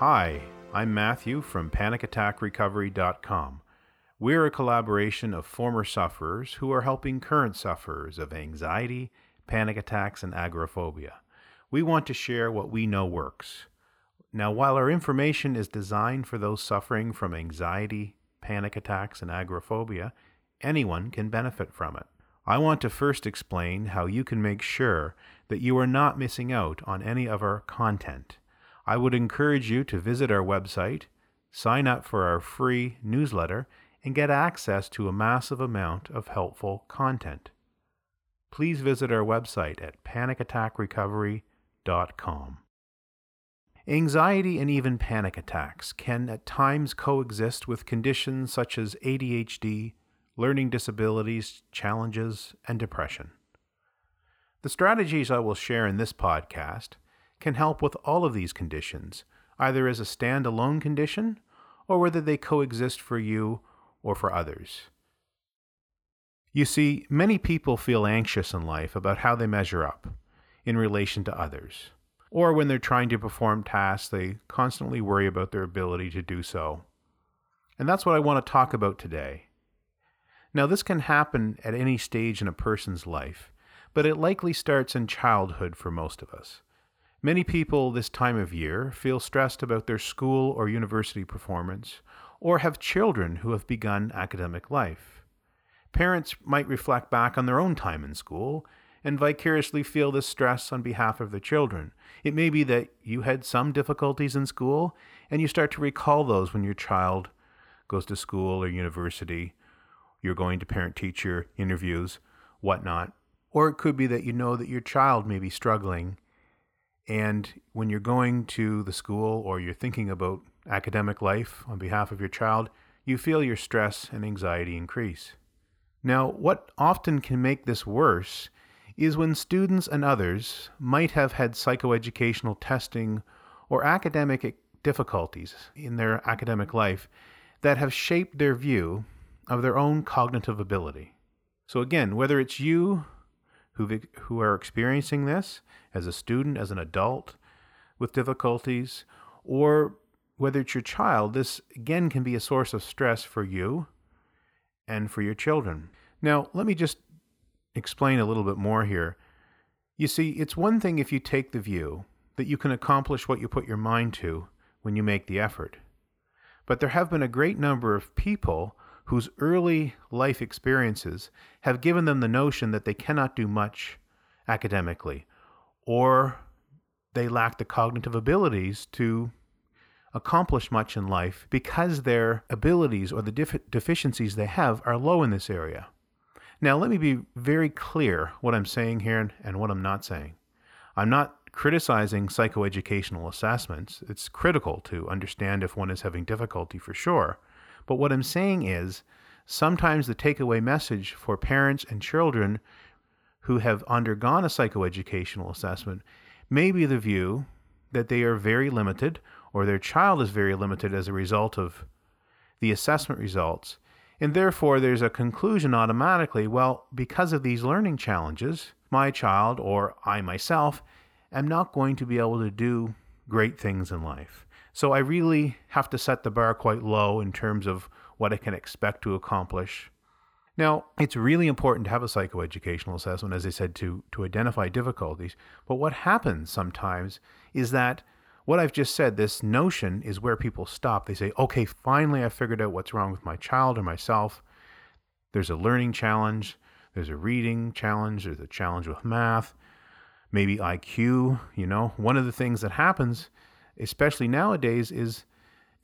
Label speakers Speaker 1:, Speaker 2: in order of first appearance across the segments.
Speaker 1: Hi, I'm Matthew from PanicAttackRecovery.com. We're a collaboration of former sufferers who are helping current sufferers of anxiety, panic attacks, and agoraphobia. We want to share what we know works. Now, while our information is designed for those suffering from anxiety, panic attacks, and agoraphobia, anyone can benefit from it. I want to first explain how you can make sure that you are not missing out on any of our content. I would encourage you to visit our website, sign up for our free newsletter, and get access to a massive amount of helpful content. Please visit our website at panicattackrecovery.com. Anxiety and even panic attacks can at times coexist with conditions such as ADHD, learning disabilities, challenges, and depression. The strategies I will share in this podcast can help with all of these conditions, either as a standalone condition or whether they coexist for you or for others. You see, many people feel anxious in life about how they measure up in relation to others. Or when they're trying to perform tasks, they constantly worry about their ability to do so. And that's what I want to talk about today. Now, this can happen at any stage in a person's life, but it likely starts in childhood for most of us. Many people this time of year feel stressed about their school or university performance, or have children who have begun academic life. Parents might reflect back on their own time in school and vicariously feel this stress on behalf of their children. It may be that you had some difficulties in school and you start to recall those when your child goes to school or university you're going to parent teacher interviews, whatnot. Or it could be that you know that your child may be struggling. And when you're going to the school or you're thinking about academic life on behalf of your child, you feel your stress and anxiety increase. Now, what often can make this worse is when students and others might have had psychoeducational testing or academic difficulties in their academic life that have shaped their view of their own cognitive ability. So, again, whether it's you who who are experiencing this as a student, as an adult with difficulties, or whether it's your child, this again can be a source of stress for you and for your children. Now, let me just explain a little bit more here. You see, it's one thing if you take the view that you can accomplish what you put your mind to when you make the effort. But there have been a great number of people whose early life experiences have given them the notion that they cannot do much academically, or they lack the cognitive abilities to accomplish much in life because their abilities or the def- deficiencies they have are low in this area. Now, let me be very clear what I'm saying here and what I'm not saying. I'm not criticizing psychoeducational assessments. It's critical to understand if one is having difficulty for sure. But what I'm saying is sometimes the takeaway message for parents and children who have undergone a psychoeducational assessment may be the view that they are very limited or their child is very limited as a result of the assessment results. And therefore, there's a conclusion automatically well, because of these learning challenges, my child or I myself am not going to be able to do great things in life. So I really have to set the bar quite low in terms of what I can expect to accomplish. Now, it's really important to have a psychoeducational assessment, as I said, to, to identify difficulties. But what happens sometimes is that what I've just said, this notion is where people stop. They say, okay, finally I figured out what's wrong with my child or myself. There's a learning challenge, there's a reading challenge, there's a challenge with math, maybe IQ. You know, one of the things that happens especially nowadays, is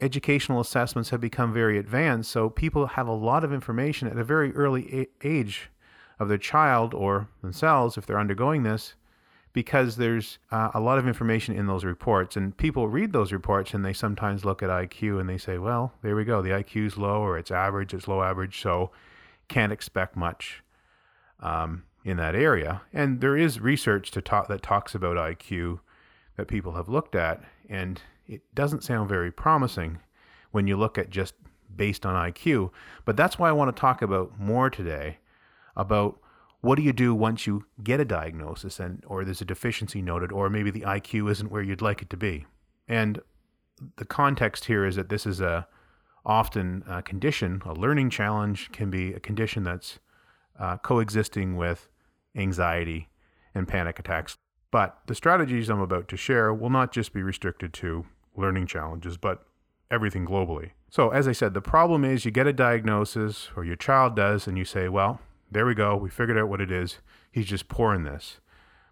Speaker 1: educational assessments have become very advanced. So people have a lot of information at a very early a- age of their child or themselves if they're undergoing this because there's uh, a lot of information in those reports. And people read those reports and they sometimes look at IQ and they say well there we go. The IQ is low or it's average it's low average so can't expect much um, in that area. And there is research to talk that talks about IQ that people have looked at, and it doesn't sound very promising when you look at just based on IQ. But that's why I want to talk about more today about what do you do once you get a diagnosis and or there's a deficiency noted or maybe the IQ isn't where you'd like it to be. And the context here is that this is a often a condition, a learning challenge can be a condition that's uh, coexisting with anxiety and panic attacks. But the strategies I'm about to share will not just be restricted to learning challenges, but everything globally. So, as I said, the problem is you get a diagnosis, or your child does, and you say, well, there we go, we figured out what it is. He's just poor in this.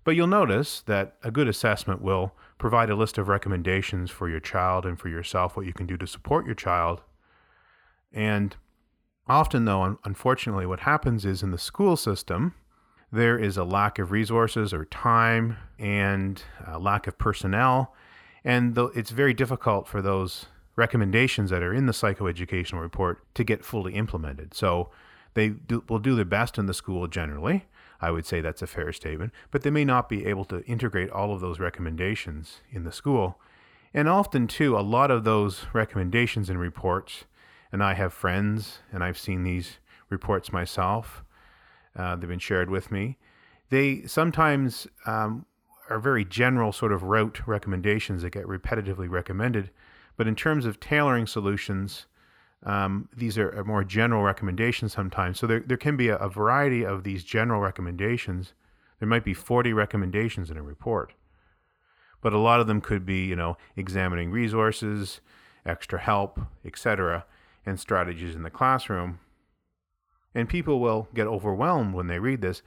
Speaker 1: But you'll notice that a good assessment will provide a list of recommendations for your child and for yourself, what you can do to support your child. And often, though, unfortunately, what happens is in the school system, there is a lack of resources or time and a lack of personnel. And it's very difficult for those recommendations that are in the psychoeducational report to get fully implemented. So they do, will do their best in the school generally, I would say that's a fair statement, but they may not be able to integrate all of those recommendations in the school. And often, too, a lot of those recommendations and reports, and I have friends, and I've seen these reports myself, uh, they've been shared with me. They sometimes um, are very general, sort of route recommendations that get repetitively recommended. But in terms of tailoring solutions, um, these are, are, more general recommendations sometimes. So there, there can be a, a, variety of these general recommendations. There might be 40 recommendations in a report. But a lot of them could be, you know, examining resources, extra help, etc., and strategies in the classroom. And people will get overwhelmed when they read this.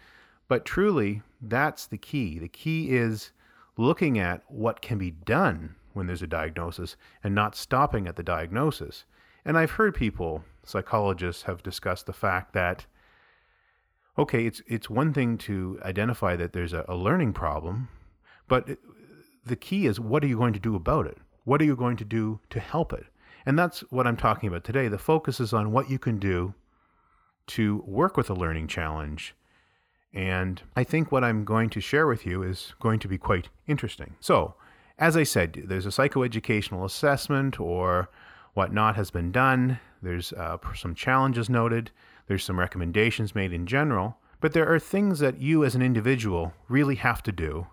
Speaker 1: But truly, that's the key. The key is looking at what can be done when there's a diagnosis and not stopping at the diagnosis. And I've heard people, psychologists, have discussed the fact that okay, it's it's one thing to identify that there's a, a learning problem, but it, the key is what are you going to do about it? What are you going to do to help it? And that's what I'm talking about today. The focus is on what you can do to work with a learning challenge. And I think what I'm going to share with you is going to be quite interesting. So, as I said, there's a psychoeducational assessment or whatnot has been done. There's uh, some challenges noted. There's some recommendations made in general. But there are things that you as an individual really have to do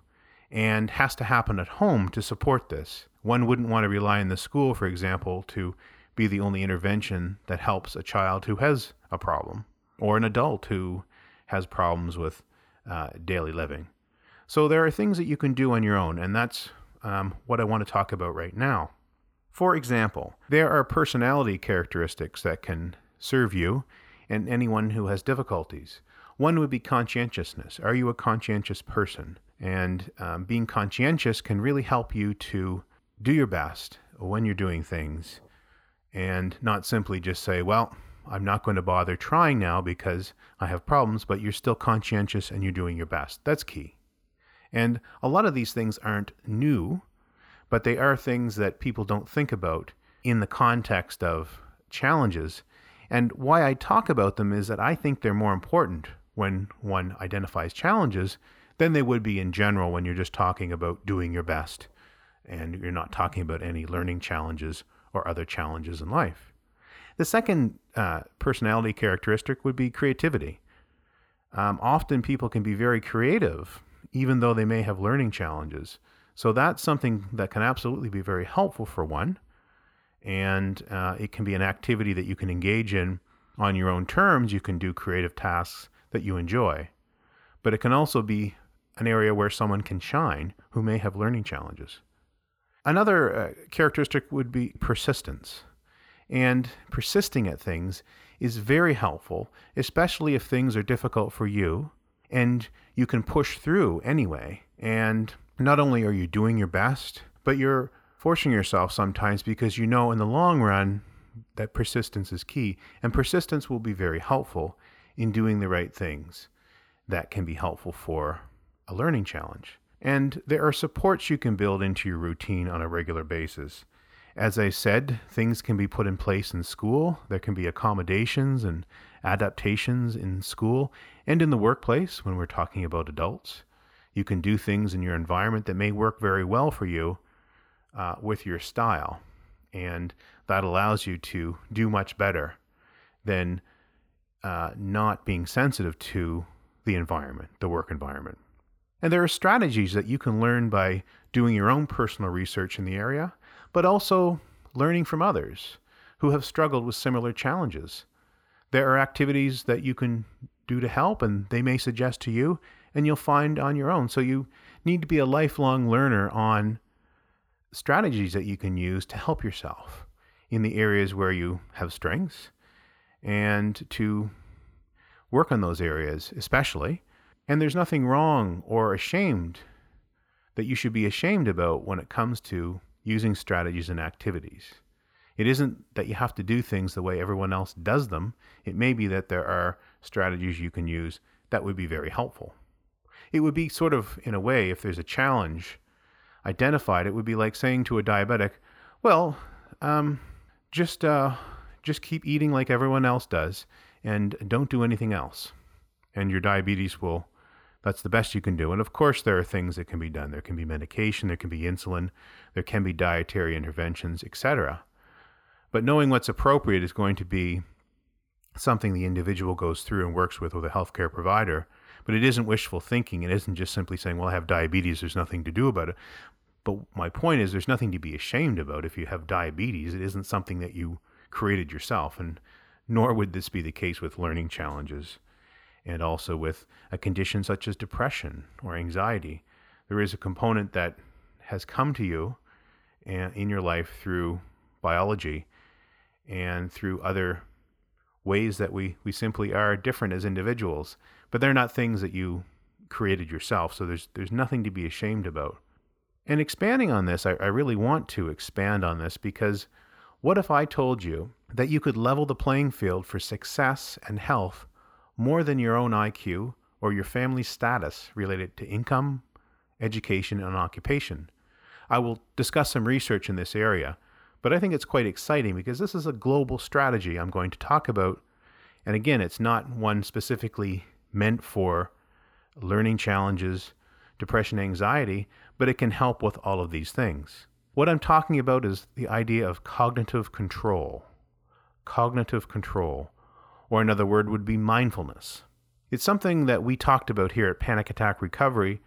Speaker 1: and has to happen at home to support this. One wouldn't want to rely on the school, for example, to be the only intervention that helps a child who has a problem or an adult who has problems with uh, daily living. So there are things that you can do on your own, and that's um, what I want to talk about right now. For example, there are personality characteristics that can serve you and anyone who has difficulties. One would be conscientiousness. Are you a conscientious person? And um, being conscientious can really help you to do your best when you're doing things and not simply just say, well, I'm not going to bother trying now because I have problems, but you're still conscientious and you're doing your best. That's key. And a lot of these things aren't new but they are things that people don't think about in the context of challenges. And why I talk about them is that I think they're more important when one identifies challenges than they would be in general when you're just talking about doing your best and you're not talking about any learning challenges or other challenges in life. The second uh, personality characteristic would be creativity. Um, often people can be very creative, even though they may have learning challenges. So that's something that can absolutely be very helpful for one. And uh, it can be an activity that you can engage in on your own terms. You can do creative tasks that you enjoy. But it can also be an area where someone can shine who may have learning challenges. Another uh, characteristic would be persistence. And persisting at things is very helpful, especially if things are difficult for you and you can push through anyway. And not only are you doing your best, but you're forcing yourself sometimes because you know in the long run that persistence is key. And persistence will be very helpful in doing the right things that can be helpful for a learning challenge. And there are supports you can build into your routine on a regular basis. As I said, things can be put in place in school. There can be accommodations and adaptations in school and in the workplace when we're talking about adults. You can do things in your environment that may work very well for you uh, with your style. And that allows you to do much better than uh, not being sensitive to the environment, the work environment. And there are strategies that you can learn by doing your own personal research in the area, but also learning from others who have struggled with similar challenges. There are activities that you can do to help, and they may suggest to you, and you'll find on your own. So you need to be a lifelong learner on strategies that you can use to help yourself in the areas where you have strengths and to work on those areas, especially. And there's nothing wrong or ashamed that you should be ashamed about when it comes to using strategies and activities. It isn't that you have to do things the way everyone else does them. It may be that there are strategies you can use that would be very helpful. It would be sort of, in a way, if there's a challenge identified, it would be like saying to a diabetic, well, um, just, uh, just keep eating like everyone else does and don't do anything else. And your diabetes will that's the best you can do. And of course, there are things that can be done. There can be medication, there can be insulin, there can be dietary interventions, etc. But knowing what's appropriate is going to be something the individual goes through and works with with a healthcare provider. But it isn't wishful thinking. It isn't just simply saying, well, I have diabetes, there's nothing to do about it. But my point is, there's nothing to be ashamed about if you have diabetes. It isn't something that you created yourself. And nor would this be the case with learning challenges and also with a condition such as depression or anxiety. There is a component that has come to you eh, in your life through biology and through other ways that we, we simply are different as individuals, but they're not things that you created yourself. So there's there's nothing to be ashamed about. And expanding on this, I, I really want to expand on this because what if I told you that you could level the playing field for success and health more than your own IQ or your family's status related to income, education, and occupation. I will discuss some research in this area, but I think it's quite exciting because this is a global strategy I'm going to talk about. And again, it's not one specifically meant for learning challenges, depression, anxiety, but it can help with all of these things. What I'm talking about is the idea of cognitive control. Cognitive control or another word would be mindfulness. It's something that we talked about here at Panic Attack Recovery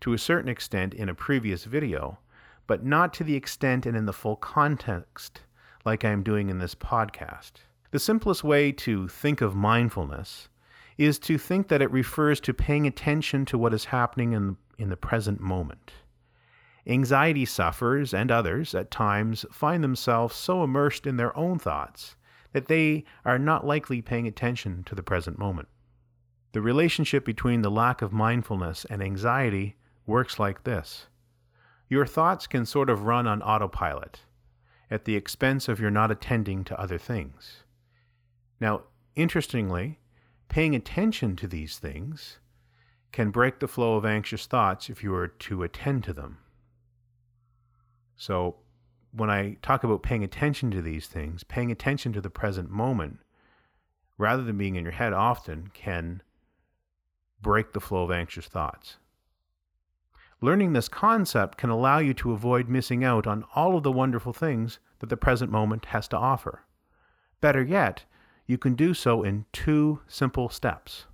Speaker 1: to a certain extent in a previous video, but not to the extent and in the full context like I am doing in this podcast. The simplest way to think of mindfulness is to think that it refers to paying attention to what is happening in, in the present moment. Anxiety sufferers and others at times find themselves so immersed in their own thoughts that they are not likely paying attention to the present moment. The relationship between the lack of mindfulness and anxiety works like this your thoughts can sort of run on autopilot at the expense of your not attending to other things. Now, interestingly, paying attention to these things can break the flow of anxious thoughts if you are to attend to them. So, when I talk about paying attention to these things, paying attention to the present moment, rather than being in your head often, can break the flow of anxious thoughts. Learning this concept can allow you to avoid missing out on all of the wonderful things that the present moment has to offer. Better yet, you can do so in two simple steps.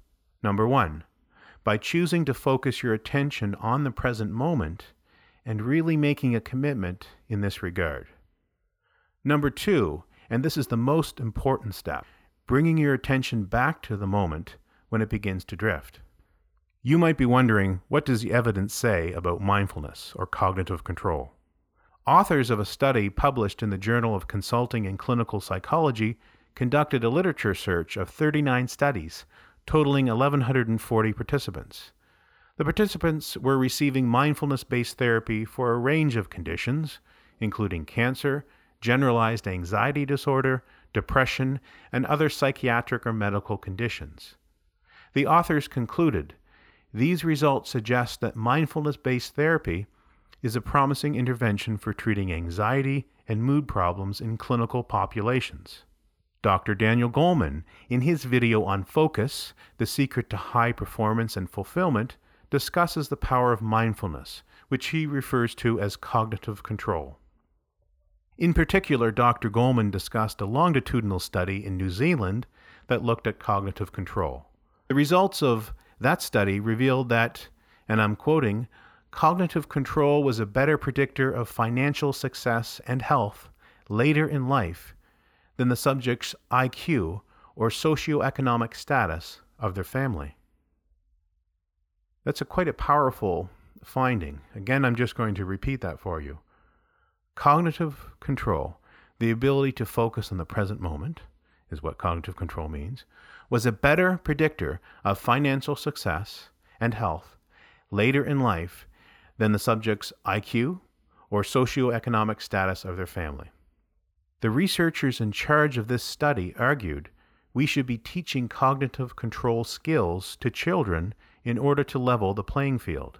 Speaker 1: Number one, by choosing to focus your attention on the present moment and really making a commitment in this regard. Number two, and this is the most important step, bringing your attention back to the moment when it begins to drift. You might be wondering what does the evidence say about mindfulness or cognitive control? Authors of a study published in the Journal of Consulting and Clinical Psychology conducted a literature search of 39 studies, totaling 1,140 participants. The participants were receiving mindfulness based therapy for a range of conditions, including cancer, generalized anxiety disorder, depression, and other psychiatric or medical conditions. The authors concluded these results suggest that mindfulness based therapy is a promising intervention for treating anxiety and mood problems in clinical populations. Dr. Daniel Goleman, in his video on Focus, The Secret to High Performance and Fulfillment, discusses the power of mindfulness, which he refers to as cognitive control. In particular, Dr. Goleman discussed a longitudinal study in New Zealand that looked at cognitive control. The results of that study revealed that, and I'm quoting, cognitive control was a better predictor of financial success and health later in life than the subject's IQ or socioeconomic status of their family. That's a quite a powerful finding. Again, I'm just going to repeat that for you. Cognitive control, the ability to focus on the present moment, is what cognitive control means, was a better predictor of financial success and health later in life than the subject's IQ or socioeconomic status of their family. The researchers in charge of this study argued we should be teaching cognitive control skills to children in order to level the playing field.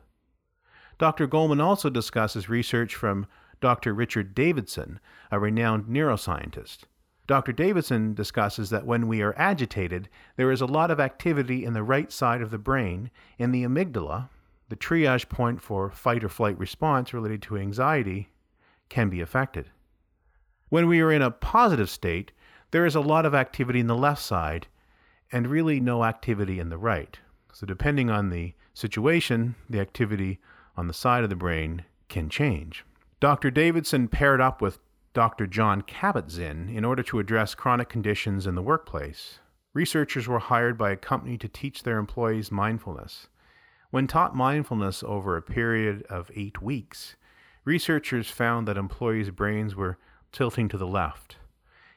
Speaker 1: Dr. Goleman also discusses research from Dr. Richard Davidson, a renowned neuroscientist. Dr. Davidson discusses that when we are agitated, there is a lot of activity in the right side of the brain, in the amygdala, the triage point for fight or flight response related to anxiety, can be affected. When we are in a positive state, there is a lot of activity in the left side and really no activity in the right. So, depending on the situation, the activity on the side of the brain can change. Dr. Davidson paired up with Dr. Jon Kabat-Zinn in order to address chronic conditions in the workplace. Researchers were hired by a company to teach their employees mindfulness. When taught mindfulness over a period of eight weeks, researchers found that employees' brains were tilting to the left,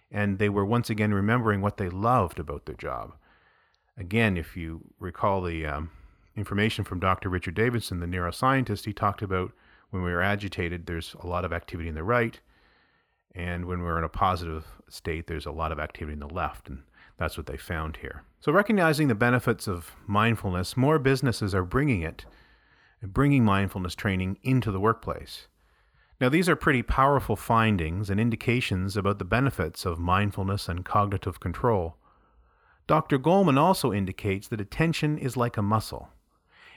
Speaker 1: and they were once again remembering what they loved about their job. Again, if you recall the um, information from Dr. Richard Davidson, the neuroscientist, he talked about when we are agitated, there's a lot of activity in the right, and when we're in a positive state, there's a lot of activity in the left. And that's what they found here. So, recognizing the benefits of mindfulness, more businesses are bringing it, bringing mindfulness training into the workplace. Now, these are pretty powerful findings and indications about the benefits of mindfulness and cognitive control. Dr. Goleman also indicates that attention is like a muscle,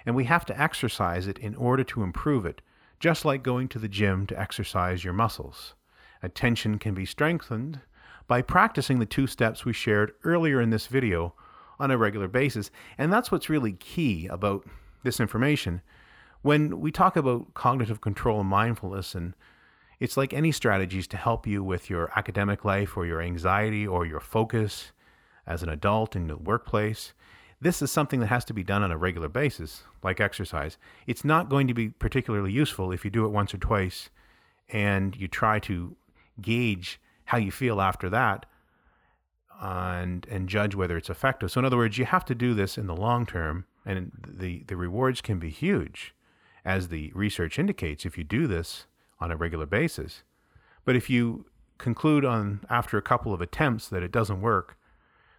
Speaker 1: and we have to exercise it in order to improve it, just like going to the gym to exercise your muscles. Attention can be strengthened by practicing the two steps we shared earlier in this video on a regular basis. And that's what's really key about this information. When we talk about cognitive control and mindfulness, and it's like any strategies to help you with your academic life or your anxiety or your focus as an adult in the workplace. This is something that has to be done on a regular basis, like exercise. It's not going to be particularly useful if you do it once or twice and you try to gauge how you feel after that and and judge whether it's effective. So in other words, you have to do this in the long term and the the rewards can be huge as the research indicates if you do this on a regular basis. But if you conclude on after a couple of attempts that it doesn't work,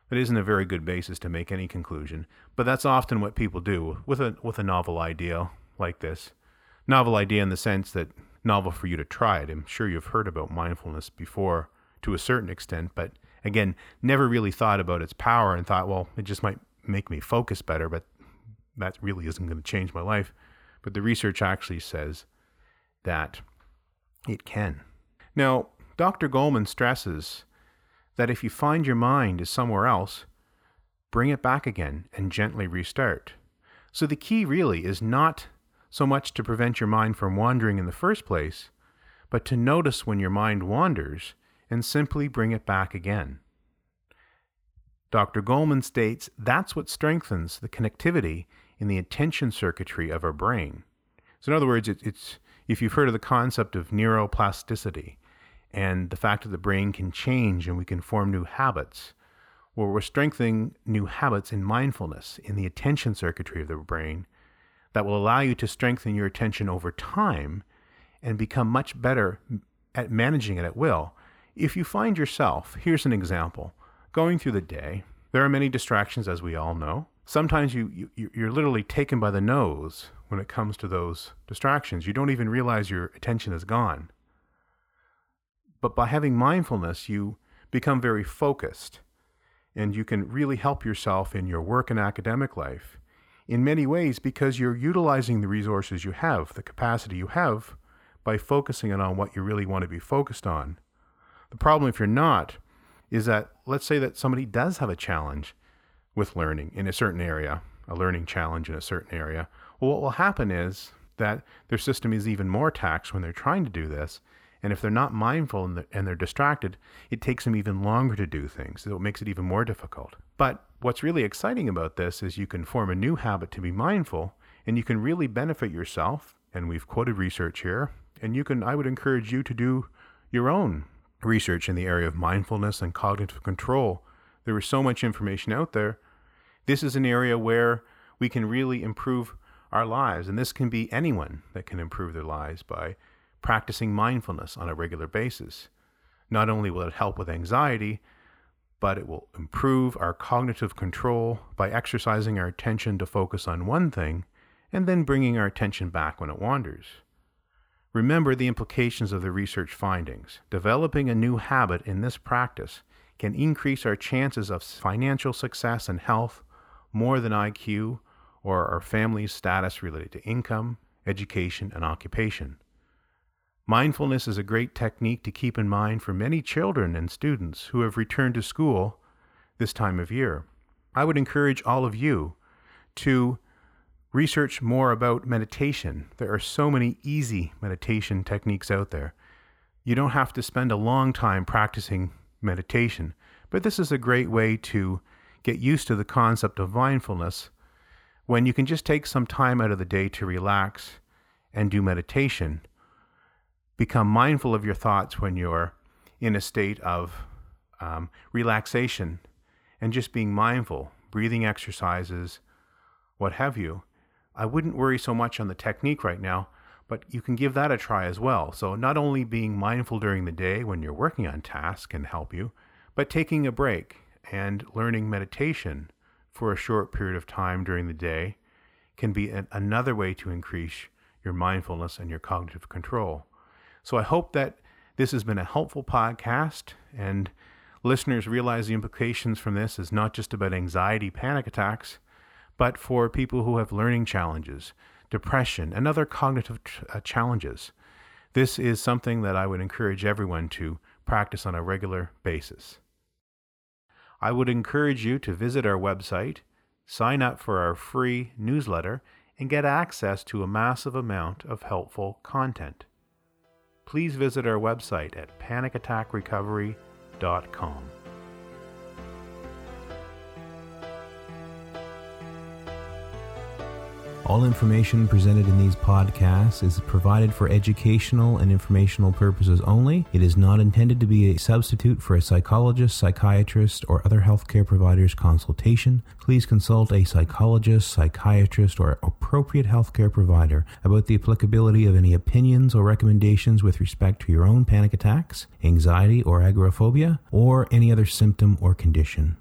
Speaker 1: that isn't a very good basis to make any conclusion. But that's often what people do with a with a novel idea like this. Novel idea in the sense that novel for you to try it. I'm sure you've heard about mindfulness before to a certain extent, but again, never really thought about its power and thought, well, it just might make me focus better, but that really isn't going to change my life. But the research actually says that it can. Now, Dr. Goleman stresses that if you find your mind is somewhere else, bring it back again and gently restart. So the key really is not so much to prevent your mind from wandering in the first place, but to notice when your mind wanders and simply bring it back again. Dr. Goleman states that's what strengthens the connectivity in the attention circuitry of our brain. So, in other words, it, it's if you've heard of the concept of neuroplasticity and the fact that the brain can change and we can form new habits, well, we're strengthening new habits in mindfulness in the attention circuitry of the brain that will allow you to strengthen your attention over time and become much better at managing it at will. If you find yourself, here's an example, going through the day, there are many distractions, as we all know. Sometimes you, you, you're literally taken by the nose when it comes to those distractions. You don't even realize your attention is gone. But by having mindfulness, you become very focused and you can really help yourself in your work and academic life in many ways because you're utilizing the resources you have, the capacity you have, by focusing it on what you really want to be focused on. The problem, if you're not, is that let's say that somebody does have a challenge with learning in a certain area, a learning challenge in a certain area. Well, what will happen is that their system is even more taxed when they're trying to do this. And if they're not mindful and they're, and they're distracted, it takes them even longer to do things. So it makes it even more difficult. But what's really exciting about this is you can form a new habit to be mindful and you can really benefit yourself. And we've quoted research here. And you can, I would encourage you to do your own research in the area of mindfulness and cognitive control. There is so much information out there. This is an area where we can really improve our lives. And this can be anyone that can improve their lives by practicing mindfulness on a regular basis. Not only will it help with anxiety, but it will improve our cognitive control by exercising our attention to focus on one thing and then bringing our attention back when it wanders. Remember the implications of the research findings. Developing a new habit in this practice can increase our chances of financial success and health more than IQ or our family's status related to income, education, and occupation. Mindfulness is a great technique to keep in mind for many children and students who have returned to school this time of year. I would encourage all of you to research more about meditation. There are so many easy meditation techniques out there. You don't have to spend a long time practicing meditation, but this is a great way to get used to the concept of mindfulness when you can just take some time out of the day to relax and do meditation become mindful of your thoughts when you're in a state of um, relaxation and just being mindful, breathing exercises, what have you. I wouldn't worry so much on the technique right now, but you can give that a try as well. So, not only being mindful during the day when you're working on tasks can help you, but taking a break and learning meditation for a short period of time during the day can be an, another way to increase your mindfulness and your cognitive control. So I hope that this has been a helpful podcast and listeners realize the implications from this is not just about anxiety, panic attacks, but for people who have learning challenges, depression, and other cognitive uh, challenges. This is something that I would encourage everyone to practice on a regular basis. I would encourage you to visit our website, sign up for our free newsletter, and get access to a massive amount of helpful content please visit our website at panicattackrecovery.com.
Speaker 2: All information presented in these podcasts is provided for educational and informational purposes only. It is not intended to be a substitute for a psychologist, psychiatrist, or other healthcare provider's consultation. Please consult a psychologist, psychiatrist, or appropriate healthcare provider about the applicability of any opinions or recommendations with respect to your own panic attacks, anxiety or agoraphobia, or any other symptom or condition.